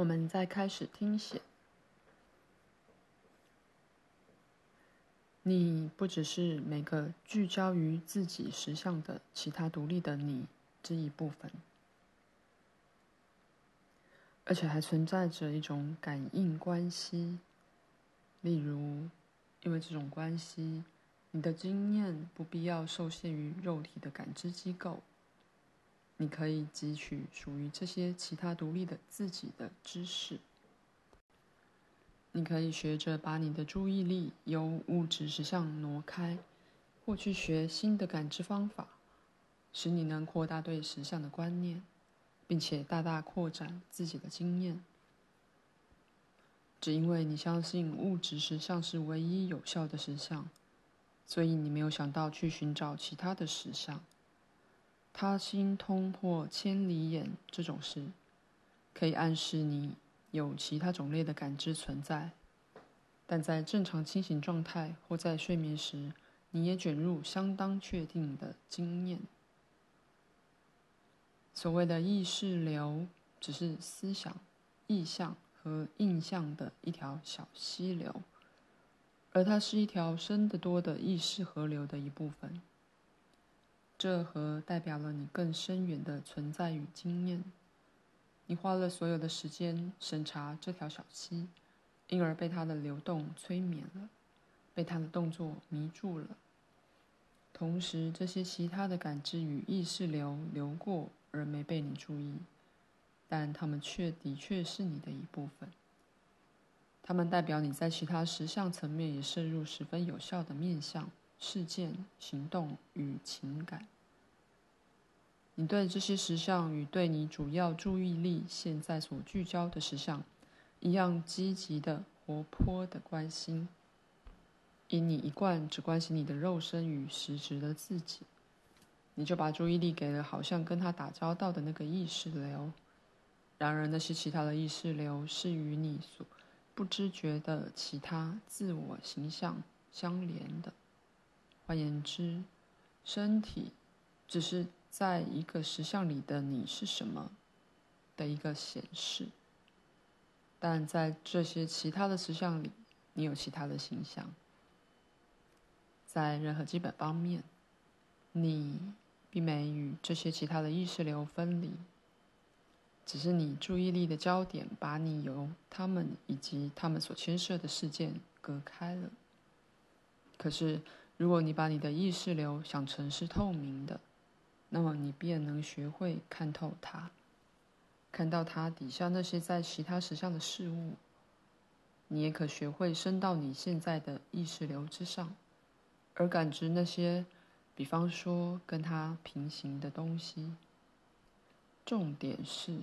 我们再开始听写。你不只是每个聚焦于自己实相的其他独立的你之一部分，而且还存在着一种感应关系。例如，因为这种关系，你的经验不必要受限于肉体的感知机构。你可以汲取属于这些其他独立的自己的知识。你可以学着把你的注意力由物质实相挪开，或去学新的感知方法，使你能扩大对实相的观念，并且大大扩展自己的经验。只因为你相信物质实相是唯一有效的实相，所以你没有想到去寻找其他的实相。他心通破千里眼这种事，可以暗示你有其他种类的感知存在，但在正常清醒状态或在睡眠时，你也卷入相当确定的经验。所谓的意识流，只是思想、意象。和印象的一条小溪流，而它是一条深得多的意识河流的一部分。这河代表了你更深远的存在与经验。你花了所有的时间审查这条小溪，因而被它的流动催眠了，被它的动作迷住了。同时，这些其他的感知与意识流流过，而没被你注意。但它们却的确是你的一部分。它们代表你在其他实相层面也渗入十分有效的面向、事件、行动与情感。你对这些实相与对你主要注意力现在所聚焦的实相一样积极的、活泼的关心。因你一贯只关心你的肉身与实质的自己，你就把注意力给了好像跟他打交道的那个意识流。然而，那些其他的意识流是与你所不知觉的其他自我形象相连的。换言之，身体只是在一个实相里的你是什么的一个显示，但在这些其他的实相里，你有其他的形象。在任何基本方面，你并没与这些其他的意识流分离。只是你注意力的焦点把你由他们以及他们所牵涉的事件隔开了。可是，如果你把你的意识流想成是透明的，那么你便能学会看透它，看到它底下那些在其他实相的事物。你也可学会升到你现在的意识流之上，而感知那些，比方说跟它平行的东西。重点是。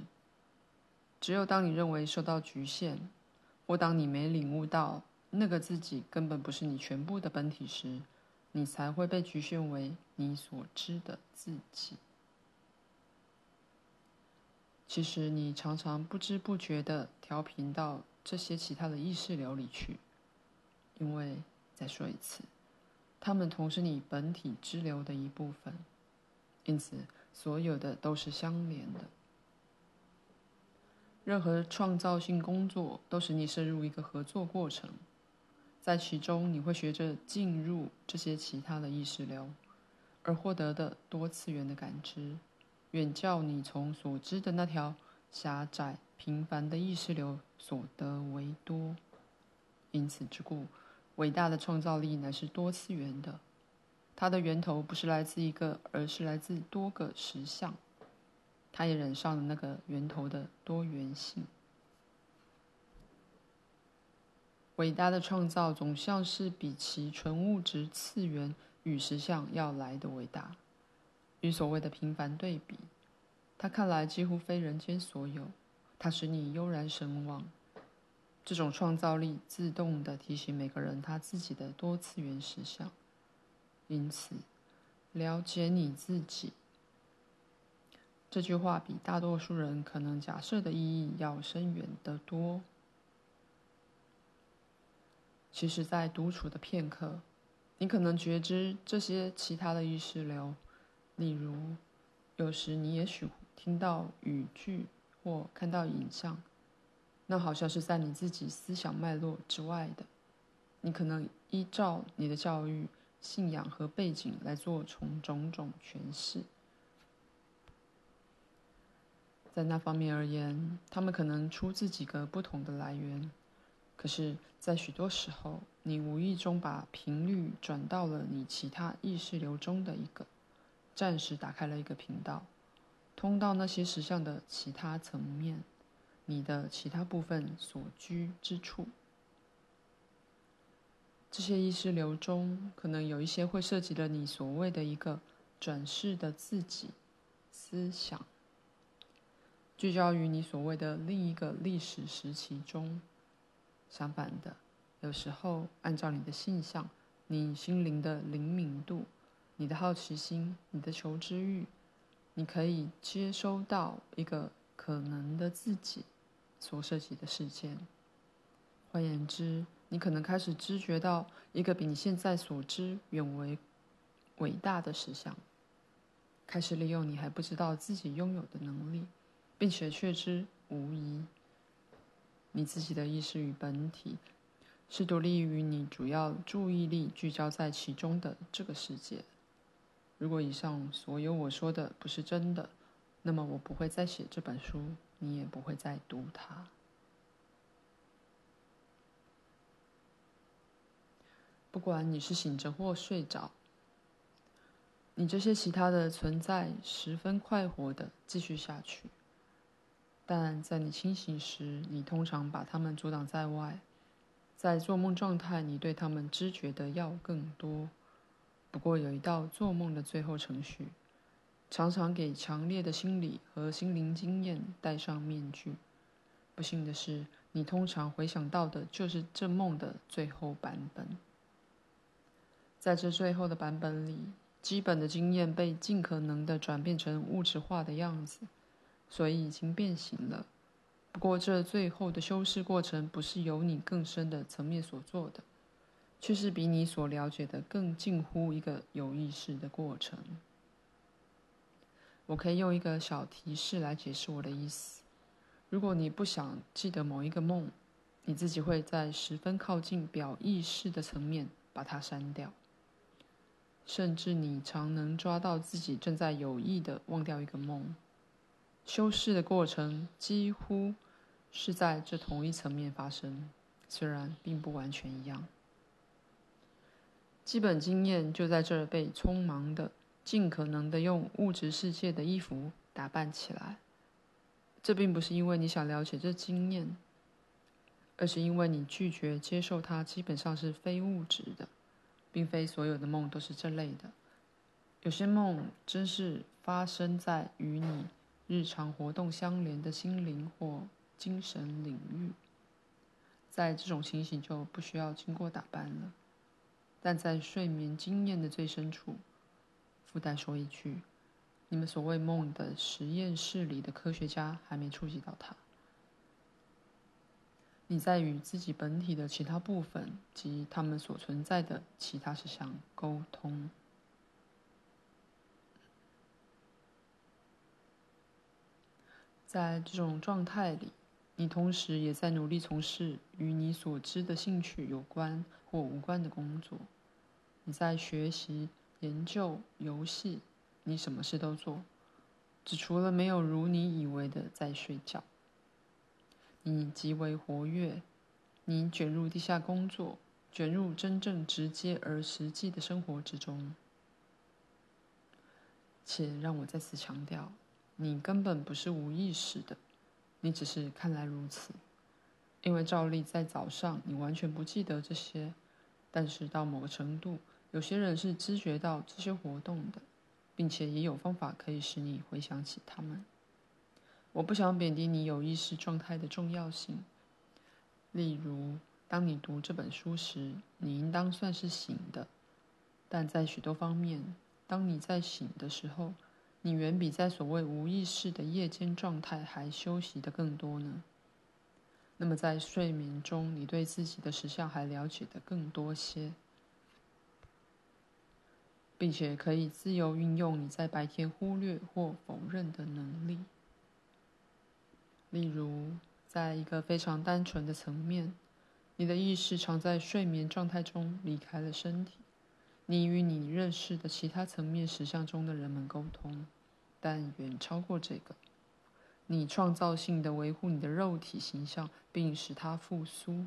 只有当你认为受到局限，或当你没领悟到那个自己根本不是你全部的本体时，你才会被局限为你所知的自己。其实你常常不知不觉地调频到这些其他的意识流里去，因为再说一次，它们同是你本体支流的一部分，因此所有的都是相连的。任何创造性工作都使你深入一个合作过程，在其中你会学着进入这些其他的意识流，而获得的多次元的感知，远较你从所知的那条狭窄平凡的意识流所得为多。因此之故，伟大的创造力乃是多次元的，它的源头不是来自一个，而是来自多个实相。它也染上了那个源头的多元性。伟大的创造总像是比其纯物质次元与实相要来的伟大。与所谓的平凡对比，它看来几乎非人间所有。它使你悠然神往。这种创造力自动地提醒每个人他自己的多次元实相。因此，了解你自己。这句话比大多数人可能假设的意义要深远得多。其实，在独处的片刻，你可能觉知这些其他的意识流，例如，有时你也许听到语句或看到影像，那好像是在你自己思想脉络之外的。你可能依照你的教育、信仰和背景来做从种种诠释。在那方面而言，他们可能出自几个不同的来源。可是，在许多时候，你无意中把频率转到了你其他意识流中的一个，暂时打开了一个频道，通到那些实相的其他层面，你的其他部分所居之处。这些意识流中，可能有一些会涉及了你所谓的一个转世的自己思想，聚焦于你所谓的另一个历史时期中。相反的，有时候按照你的性向、你心灵的灵敏度、你的好奇心、你的求知欲，你可以接收到一个可能的自己所涉及的事件。换言之，你可能开始知觉到一个比你现在所知远为伟大的实相，开始利用你还不知道自己拥有的能力，并且确知无疑。你自己的意识与本体，是独立于你主要注意力聚焦在其中的这个世界。如果以上所有我说的不是真的，那么我不会再写这本书，你也不会再读它。不管你是醒着或睡着，你这些其他的存在十分快活的继续下去。但在你清醒时，你通常把他们阻挡在外。在做梦状态，你对他们知觉的要更多。不过有一道做梦的最后程序，常常给强烈的心理和心灵经验戴上面具。不幸的是，你通常回想到的就是这梦的最后版本。在这最后的版本里，基本的经验被尽可能的转变成物质化的样子。所以已经变形了，不过这最后的修饰过程不是由你更深的层面所做的，却是比你所了解的更近乎一个有意识的过程。我可以用一个小提示来解释我的意思：如果你不想记得某一个梦，你自己会在十分靠近表意识的层面把它删掉，甚至你常能抓到自己正在有意的忘掉一个梦。修饰的过程几乎是在这同一层面发生，虽然并不完全一样。基本经验就在这儿被匆忙的、尽可能的用物质世界的衣服打扮起来。这并不是因为你想了解这经验，而是因为你拒绝接受它基本上是非物质的，并非所有的梦都是这类的。有些梦真是发生在与你。日常活动相连的心灵或精神领域，在这种情形就不需要经过打扮了。但在睡眠经验的最深处，附带说一句：你们所谓梦的实验室里的科学家还没触及到它。你在与自己本体的其他部分及他们所存在的其他事项沟通。在这种状态里，你同时也在努力从事与你所知的兴趣有关或无关的工作。你在学习、研究、游戏，你什么事都做，只除了没有如你以为的在睡觉。你极为活跃，你卷入地下工作，卷入真正直接而实际的生活之中。且让我再次强调。你根本不是无意识的，你只是看来如此，因为照例在早上你完全不记得这些，但是到某个程度，有些人是知觉到这些活动的，并且也有方法可以使你回想起他们。我不想贬低你有意识状态的重要性，例如，当你读这本书时，你应当算是醒的，但在许多方面，当你在醒的时候。你远比在所谓无意识的夜间状态还休息的更多呢。那么在睡眠中，你对自己的实相还了解的更多些，并且可以自由运用你在白天忽略或否认的能力。例如，在一个非常单纯的层面，你的意识常在睡眠状态中离开了身体。你与你认识的其他层面实相中的人们沟通，但远超过这个。你创造性的维护你的肉体形象，并使它复苏。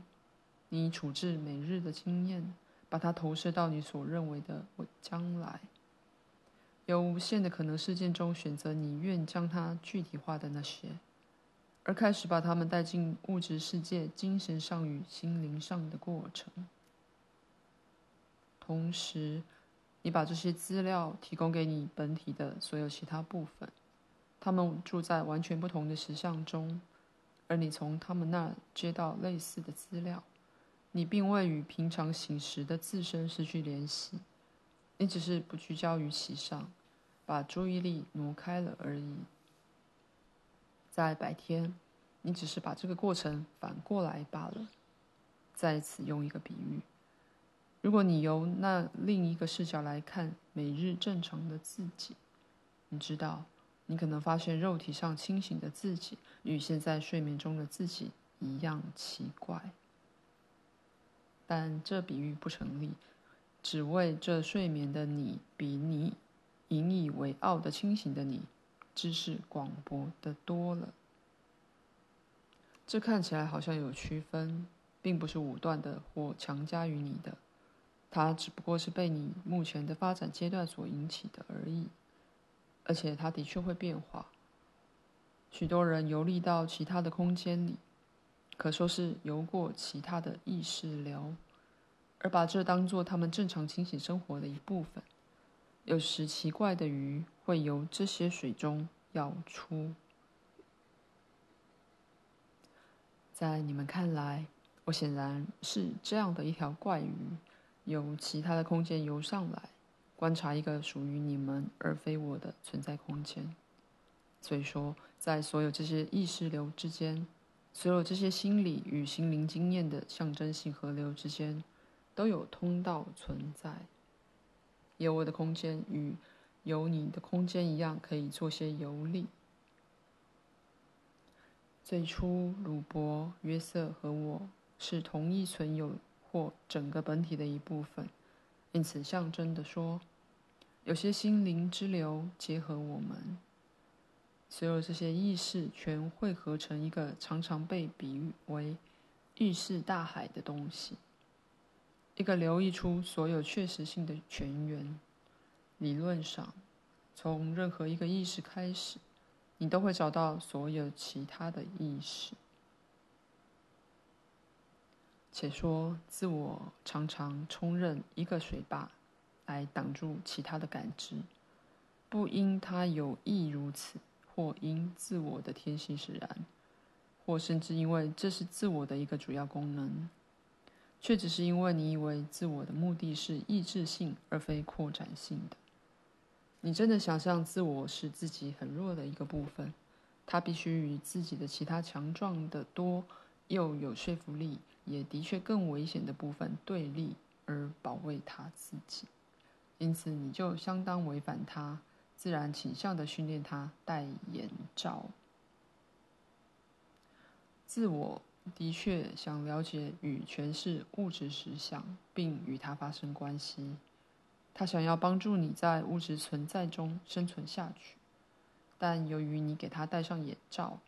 你处置每日的经验，把它投射到你所认为的将来。由无限的可能事件中选择你愿将它具体化的那些，而开始把它们带进物质世界、精神上与心灵上的过程。同时，你把这些资料提供给你本体的所有其他部分，他们住在完全不同的实相中，而你从他们那接到类似的资料。你并未与平常醒时的自身失去联系，你只是不聚焦于其上，把注意力挪开了而已。在白天，你只是把这个过程反过来罢了。再次用一个比喻。如果你由那另一个视角来看每日正常的自己，你知道，你可能发现肉体上清醒的自己与现在睡眠中的自己一样奇怪。但这比喻不成立，只为这睡眠的你比你引以为傲的清醒的你知识广博得多了。这看起来好像有区分，并不是武断的或强加于你的。它只不过是被你目前的发展阶段所引起的而已，而且它的确会变化。许多人游历到其他的空间里，可说是游过其他的意识流，而把这当作他们正常清醒生活的一部分。有时奇怪的鱼会由这些水中要出。在你们看来，我显然是这样的一条怪鱼。由其他的空间游上来，观察一个属于你们而非我的存在空间。所以说，在所有这些意识流之间，所有这些心理与心灵经验的象征性河流之间，都有通道存在。有我的空间与有你的空间一样，可以做些游历。最初，鲁伯、约瑟和我是同一存有。或整个本体的一部分，因此象征的说，有些心灵之流结合我们，所有这些意识全汇合成一个常常被比喻为意识大海的东西，一个流溢出所有确实性的泉源。理论上，从任何一个意识开始，你都会找到所有其他的意识。且说，自我常常充任一个水坝，来挡住其他的感知，不因他有意如此，或因自我的天性使然，或甚至因为这是自我的一个主要功能，却只是因为你以为自我的目的是抑制性而非扩展性的。你真的想象自我是自己很弱的一个部分，它必须与自己的其他强壮的多又有说服力。也的确更危险的部分对立而保卫他自己，因此你就相当违反他自然倾向的训练他戴眼罩。自我的确想了解与诠释物质实相，并与它发生关系。他想要帮助你在物质存在中生存下去，但由于你给他戴上眼罩，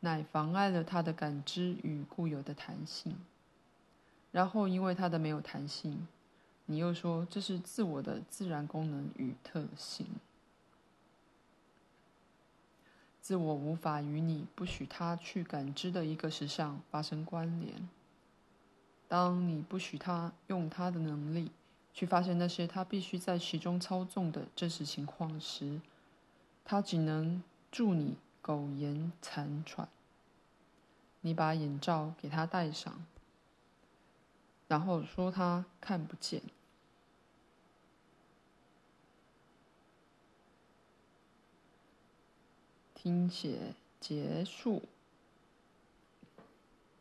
乃妨碍了他的感知与固有的弹性。然后，因为它的没有弹性，你又说这是自我的自然功能与特性。自我无法与你不许它去感知的一个实相发生关联。当你不许它用它的能力去发现那些它必须在其中操纵的真实情况时，它只能助你苟延残喘。你把眼罩给它戴上。然后说他看不见。听写结束。